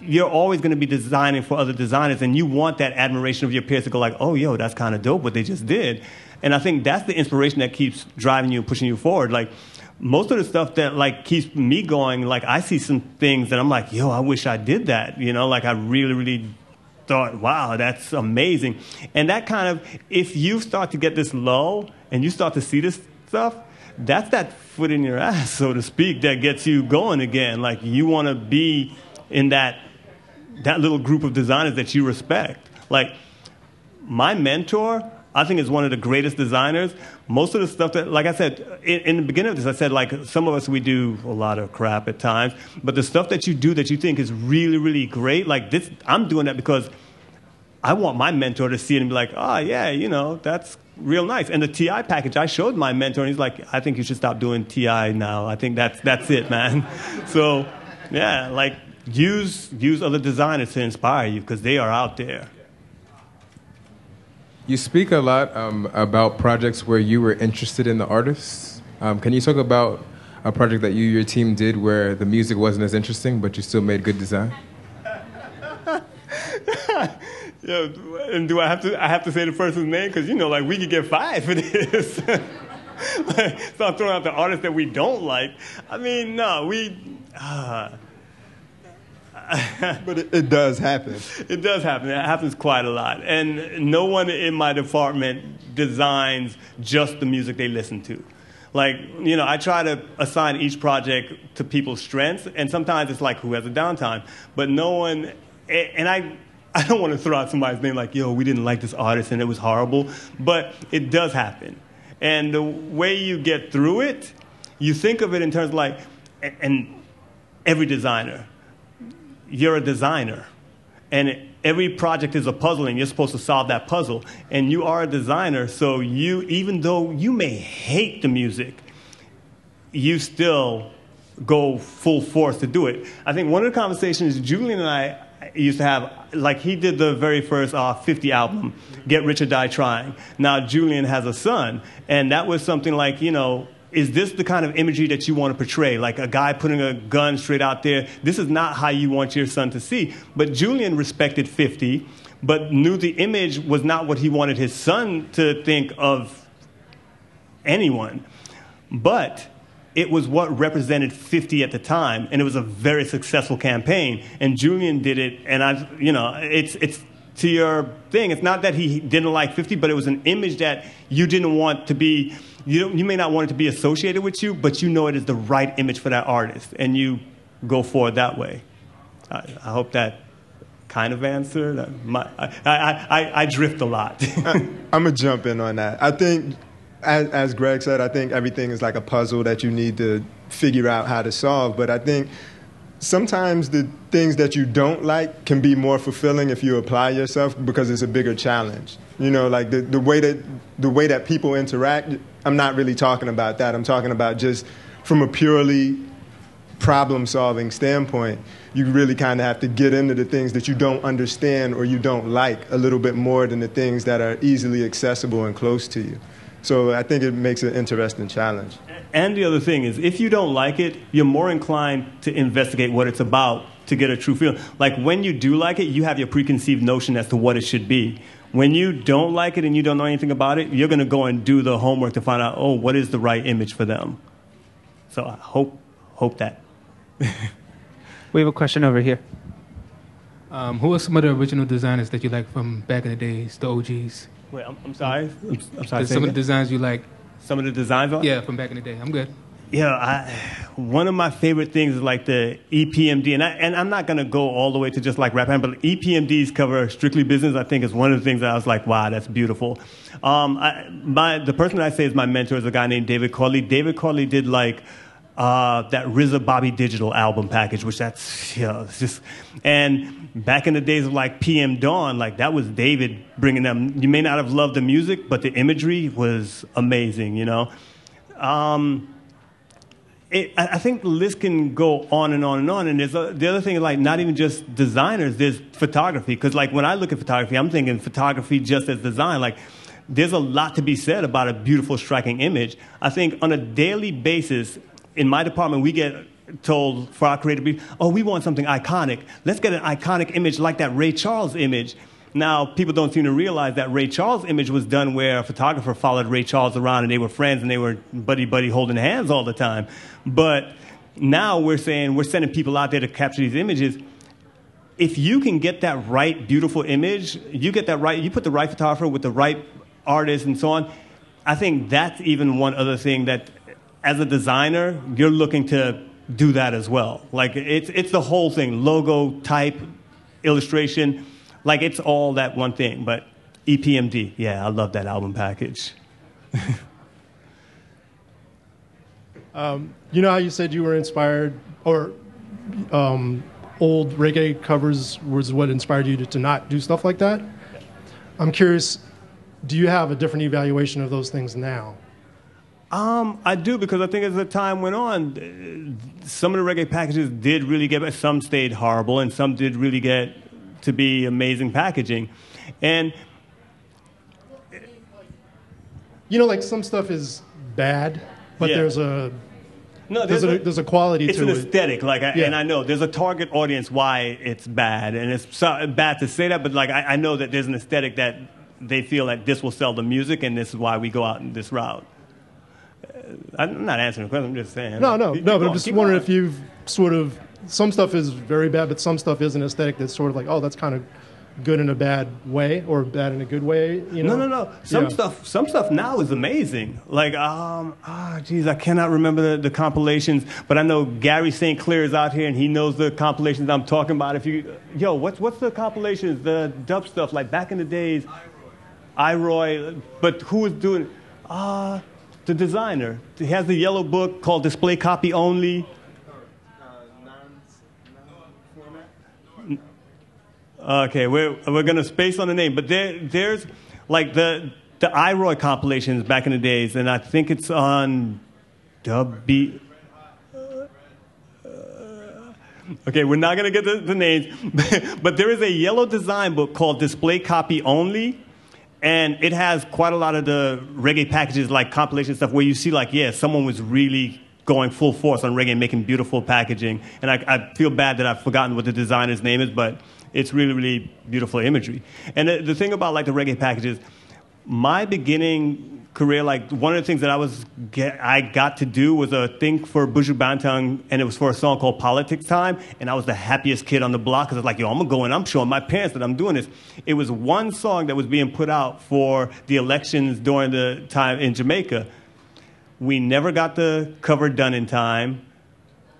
you're always going to be designing for other designers and you want that admiration of your peers to go like oh yo that's kind of dope what they just did. And i think that's the inspiration that keeps driving you and pushing you forward. Like most of the stuff that like keeps me going like i see some things that i'm like yo i wish i did that you know? Like i really really thought wow that's amazing. And that kind of if you start to get this low and you start to see this stuff that's that foot in your ass so to speak that gets you going again like you want to be in that that little group of designers that you respect. Like my mentor, I think is one of the greatest designers. Most of the stuff that, like I said, in, in, the beginning of this, I said like some of us we do a lot of crap at times, but the stuff that you do that you think is really, really great, like this, I'm doing that because I want my mentor to see it and be like, oh yeah, you know, that's real nice. And the TI package, I showed my mentor, and he's like, I think you should stop doing TI now. I think that's that's it, man. so, yeah, like use use other designers to inspire you because they are out there. You speak a lot um, about projects where you were interested in the artists. Um, can you talk about a project that you your team did where the music wasn't as interesting, but you still made good design? Yeah, and do I have to? I have to say the person's name because you know, like we could get fired for this. like, start throwing out the artists that we don't like. I mean, no, we. Uh, but it, it, does happen. It does happen. It happens quite a lot. And no one in my department designs just the music they listen to. Like, you know, I try to assign each project to people's strengths, and sometimes it's like who has a downtime. But no one, and I, I don't want to throw out somebody's name like, yo, we didn't like this artist and it was horrible, but it does happen. And the way you get through it, you think of it in terms like, and every designer, you're a designer. And every project is a puzzle, and you're supposed to solve that puzzle. And you are a designer, so you, even though you may hate the music, you still go full force to do it. I think one of the conversations Julian and I used to have, like he did the very first uh, 50 album, Get Rich or Die Trying. Now Julian has a son, and that was something like, you know, is this the kind of imagery that you want to portray? Like a guy putting a gun straight out there. This is not how you want your son to see. But Julian respected 50, but knew the image was not what he wanted his son to think of anyone. But it was what represented 50 at the time, and it was a very successful campaign. And Julian did it, and I, you know, it's, it's to your thing. It's not that he didn't like 50, but it was an image that you didn't want to be you, you may not want it to be associated with you, but you know it is the right image for that artist, and you go forward that way. I, I hope that kind of answered. My, I, I, I, I, drift a lot. I'm going to jump in on that. I think, as, as Greg said, I think everything is like a puzzle that you need to figure out how to solve, but I think sometimes the things that you don't like can be more fulfilling if you apply yourself because it's a bigger challenge. You know, like the, the way that the way that people interact, I'm not really talking about that. I'm talking about just from a purely problem solving standpoint, you really kind of have to get into the things that you don't understand or you don't like a little bit more than the things that are easily accessible and close to you. So I think it makes an interesting challenge. And the other thing is, if you don't like it, you're more inclined to investigate what it's about to get a true feel. Like when you do like it, you have your preconceived notion as to what it should be. When you don't like it and you don't know anything about it, you're going to go and do the homework to find out, oh, what is the right image for them. So I hope, hope that. we have a question over here. Um, who are some of the original designers that you like from back in the days, the OGs? Wait, I'm, I'm sorry. I'm, I'm sorry. Some of the designs you like. Some of the designs? Yeah, from back in the day. I'm good. Yeah, I, one of my favorite things is like the EPMD, and I, and I'm not gonna go all the way to just like rap, but EPMD's cover strictly business. I think is one of the things that I was like, wow, that's beautiful. Um, I, my the person that I say is my mentor is a guy named David Corley. David Corley did like uh, that RZA Bobby Digital album package, which that's know, it's just and back in the days of like PM Dawn, like that was David bringing them. You may not have loved the music, but the imagery was amazing. You know. Um, it, I think the list can go on and on and on. And there's a, the other thing, like not even just designers, there's photography. Because like when I look at photography, I'm thinking photography just as design. Like there's a lot to be said about a beautiful, striking image. I think on a daily basis, in my department, we get told for our creative brief, oh, we want something iconic. Let's get an iconic image like that Ray Charles image. Now, people don't seem to realize that Ray Charles image was done where a photographer followed Ray Charles around and they were friends and they were buddy buddy holding hands all the time. But now we're saying we're sending people out there to capture these images. If you can get that right, beautiful image, you get that right, you put the right photographer with the right artist and so on. I think that's even one other thing that, as a designer, you're looking to do that as well. Like it's it's the whole thing: logo, type, illustration like it's all that one thing. But EPMD, yeah, I love that album package. um, you know how you said you were inspired, or um, old reggae covers was what inspired you to, to not do stuff like that? I'm curious, do you have a different evaluation of those things now? Um, I do because I think as the time went on, some of the reggae packages did really get. Some stayed horrible, and some did really get to be amazing packaging. And you know, like some stuff is bad, but yeah. there's a no, there's, there's, a, there's a quality it's to an it. aesthetic, like, I, yeah. and I know there's a target audience why it's bad, and it's so, bad to say that, but like I, I, know that there's an aesthetic that they feel that this will sell the music, and this is why we go out in this route. Uh, I'm not answering the question. I'm just saying. No, no, no. But I'm just wondering if you've sort of some stuff is very bad, but some stuff is an aesthetic that's sort of like, oh, that's kind of good in a bad way or bad in a good way. You know? No, no, no. Some yeah. stuff, some stuff now is amazing. Like, um, ah, oh, geez, I cannot remember the, the, compilations, but I know Gary St. Clair is out here and he knows the compilations I'm talking about. If you, yo, what's what's the compilations, the dub stuff like back in the days? Iroy, but who was doing? Ah, uh, the designer. He has the yellow book called Display Copy Only. Uh, uh, okay, we're, we're going to space on the name, but there, there's like the the Iroy compilations back in the days, and I think it's on W. Uh, okay, we're not going to get the, the names, but there is a yellow design book called Display Copy Only, and it has quite a lot of the reggae packages, like compilation stuff, where you see, like, yeah, someone was really going full force on reggae, making beautiful packaging. And I, I feel bad that I've forgotten what the designer's name is, but it's really, really beautiful imagery. And the, the thing about like the reggae packages, my beginning career, like one of the things that I was get, I got to do was a thing for Buju Banton, and it was for a song called Politics Time, and I was the happiest kid on the block because I was like, yo, I'm gonna go and I'm showing my parents that I'm doing this. It was one song that was being put out for the elections during the time in Jamaica. We never got the cover done in time.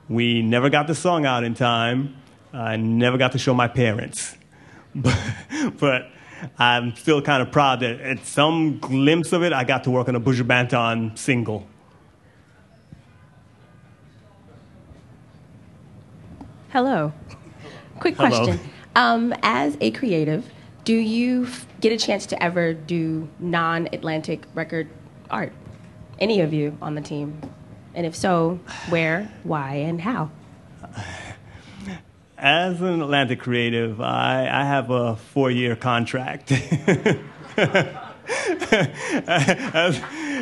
We never got the song out in time. I never got to show my parents. But, but I'm still kind of proud that at some glimpse of it, I got to work on a Buju Banton single. Hello. Quick Hello. question. Um, as a creative, do you f- get a chance to ever do non Atlantic record art? Any of you on the team? And if so, where, why, and how? As an Atlantic creative, I, I have a four year contract. As,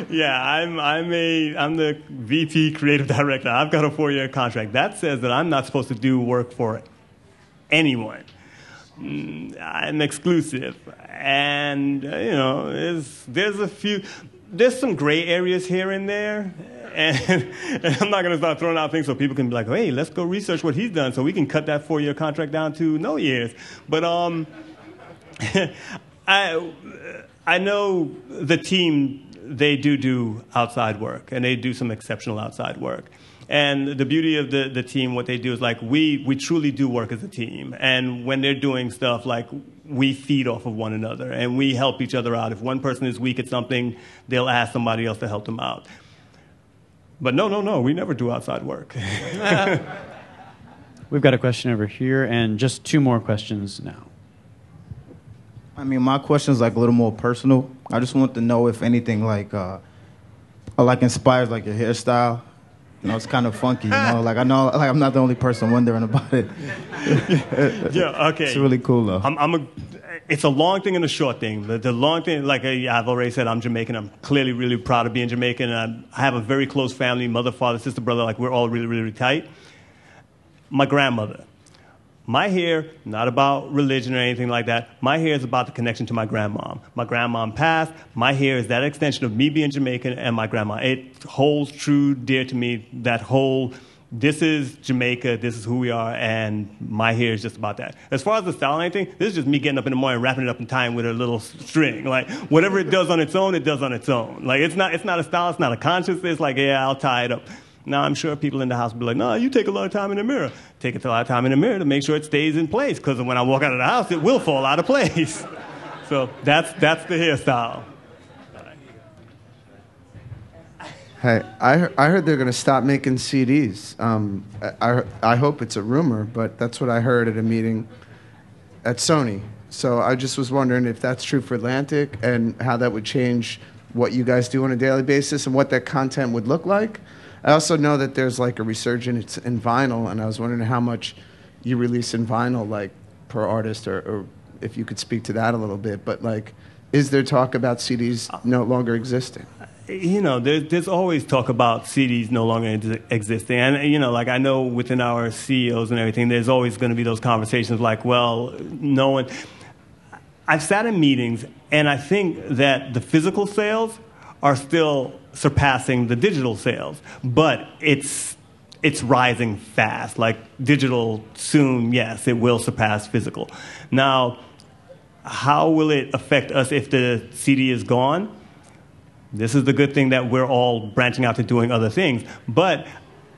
yeah, I'm, I'm, a, I'm the VP creative director. I've got a four year contract. That says that I'm not supposed to do work for anyone. Mm, I'm exclusive. And, uh, you know, there's a few, there's some gray areas here and there. And, and I'm not going to start throwing out things so people can be like, hey, let's go research what he's done so we can cut that four year contract down to no years. But um, I, I know the team they do do outside work, and they do some exceptional outside work. And the beauty of the, the team, what they do is like we, we truly do work as a team. And when they're doing stuff, like we feed off of one another and we help each other out. If one person is weak at something, they'll ask somebody else to help them out. But no, no, no, we never do outside work. We've got a question over here, and just two more questions now. I mean, my question is like a little more personal. I just want to know if anything like, uh, like inspires like your hairstyle. You know, it's kind of funky. You know, like I know, like I'm not the only person wondering about it. yeah, okay. It's really cool though. I'm, I'm a, it's a long thing and a short thing. The, the long thing, like I, I've already said, I'm Jamaican. I'm clearly really proud of being Jamaican. I, I have a very close family, mother, father, sister, brother. Like we're all really, really, really tight. My grandmother. My hair, not about religion or anything like that. My hair is about the connection to my grandmom. My grandmom passed. My hair is that extension of me being Jamaican and my grandma. It holds true, dear to me, that whole this is Jamaica, this is who we are, and my hair is just about that. As far as the style and anything, this is just me getting up in the morning, wrapping it up in time with a little string. Like whatever it does on its own, it does on its own. Like it's not, it's not a style, it's not a conscious. It's like yeah, I'll tie it up. Now I'm sure people in the house will be like, no, you take a lot of time in the mirror. Take a lot of time in the mirror to make sure it stays in place, because when I walk out of the house, it will fall out of place. so that's that's the hairstyle. Hey, I, I heard they're going to stop making CDs. Um, I, I, hope it's a rumor, but that's what I heard at a meeting at Sony. So I just was wondering if that's true for Atlantic and how that would change what you guys do on a daily basis and what that content would look like. I also know that there's like a resurgence in vinyl, and I was wondering how much you release in vinyl, like per artist, or, or if you could speak to that a little bit. But like, is there talk about CDs no longer existing? You know, there's, there's always talk about CDs no longer ex- existing. And, you know, like I know within our CEOs and everything, there's always going to be those conversations like, well, no one. I've sat in meetings, and I think that the physical sales are still surpassing the digital sales, but it's it's rising fast. Like digital soon, yes, it will surpass physical. Now, how will it affect us if the CD is gone? This is the good thing that we're all branching out to doing other things. But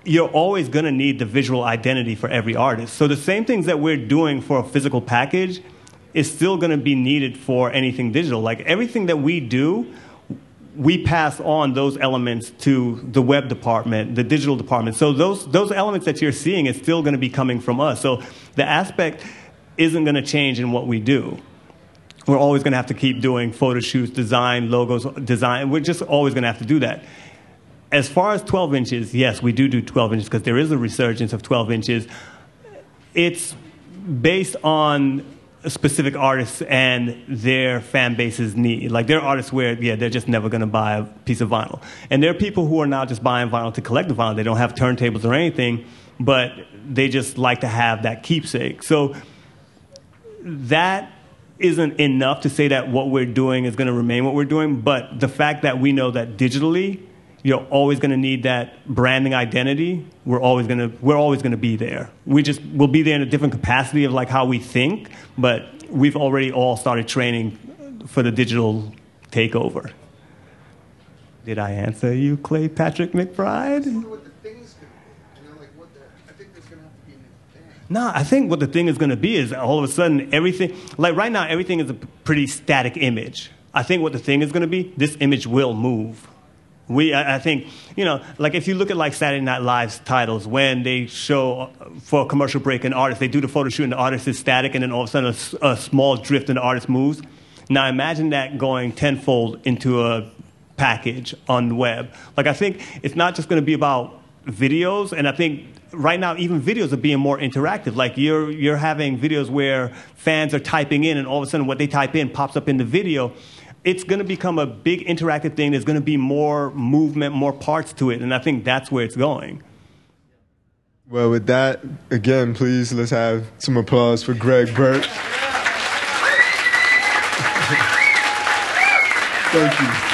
you're always going to need the visual identity for every artist. So the same things that we're doing for a physical package is still going to be needed for anything digital. Like everything that we do, we pass on those elements to the web department, the digital department. So those those elements that you're seeing is still going to be coming from us. So the aspect isn't going to change in what we do we're always going to have to keep doing photo shoots, design, logos, design. We're just always going to have to do that. As far as 12 inches, yes, we do do 12 inches because there is a resurgence of 12 inches. It's based on specific artists and their fan base's need. Like there are artists where, yeah, they're just never going to buy a piece of vinyl. And there are people who are now just buying vinyl to collect the vinyl. They don't have turntables or anything, but they just like to have that keepsake. So that isn't enough to say that what we're doing is going to remain what we're doing, but the fact that we know that digitally you're always going to need that branding identity. We're always going to we're always going to be there. We just we'll be there in a different capacity of like how we think, but we've already all started training for the digital takeover. Did I answer you, Clay Patrick McBride? No, I think what the thing is going to be is all of a sudden everything, like right now, everything is a pretty static image. I think what the thing is going to be, this image will move. We, I, I think, you know, like if you look at like Saturday Night Live's titles, when they show uh, for a commercial break an artist, they do the photo shoot and the artist is static, and then all of a sudden a small drift and the artist moves. Now imagine that going tenfold into a package on the web. Like I think it's not just going to be about videos, and I think right now even videos are being more interactive. Like you're you're having videos where fans are typing in, and all of a sudden what they type in pops up in the video. It's going to become a big interactive thing. There's going to be more movement, more parts to it, and I think that's where it's going. Well, with that, again, please let's have some applause for Greg Burke. Thank you.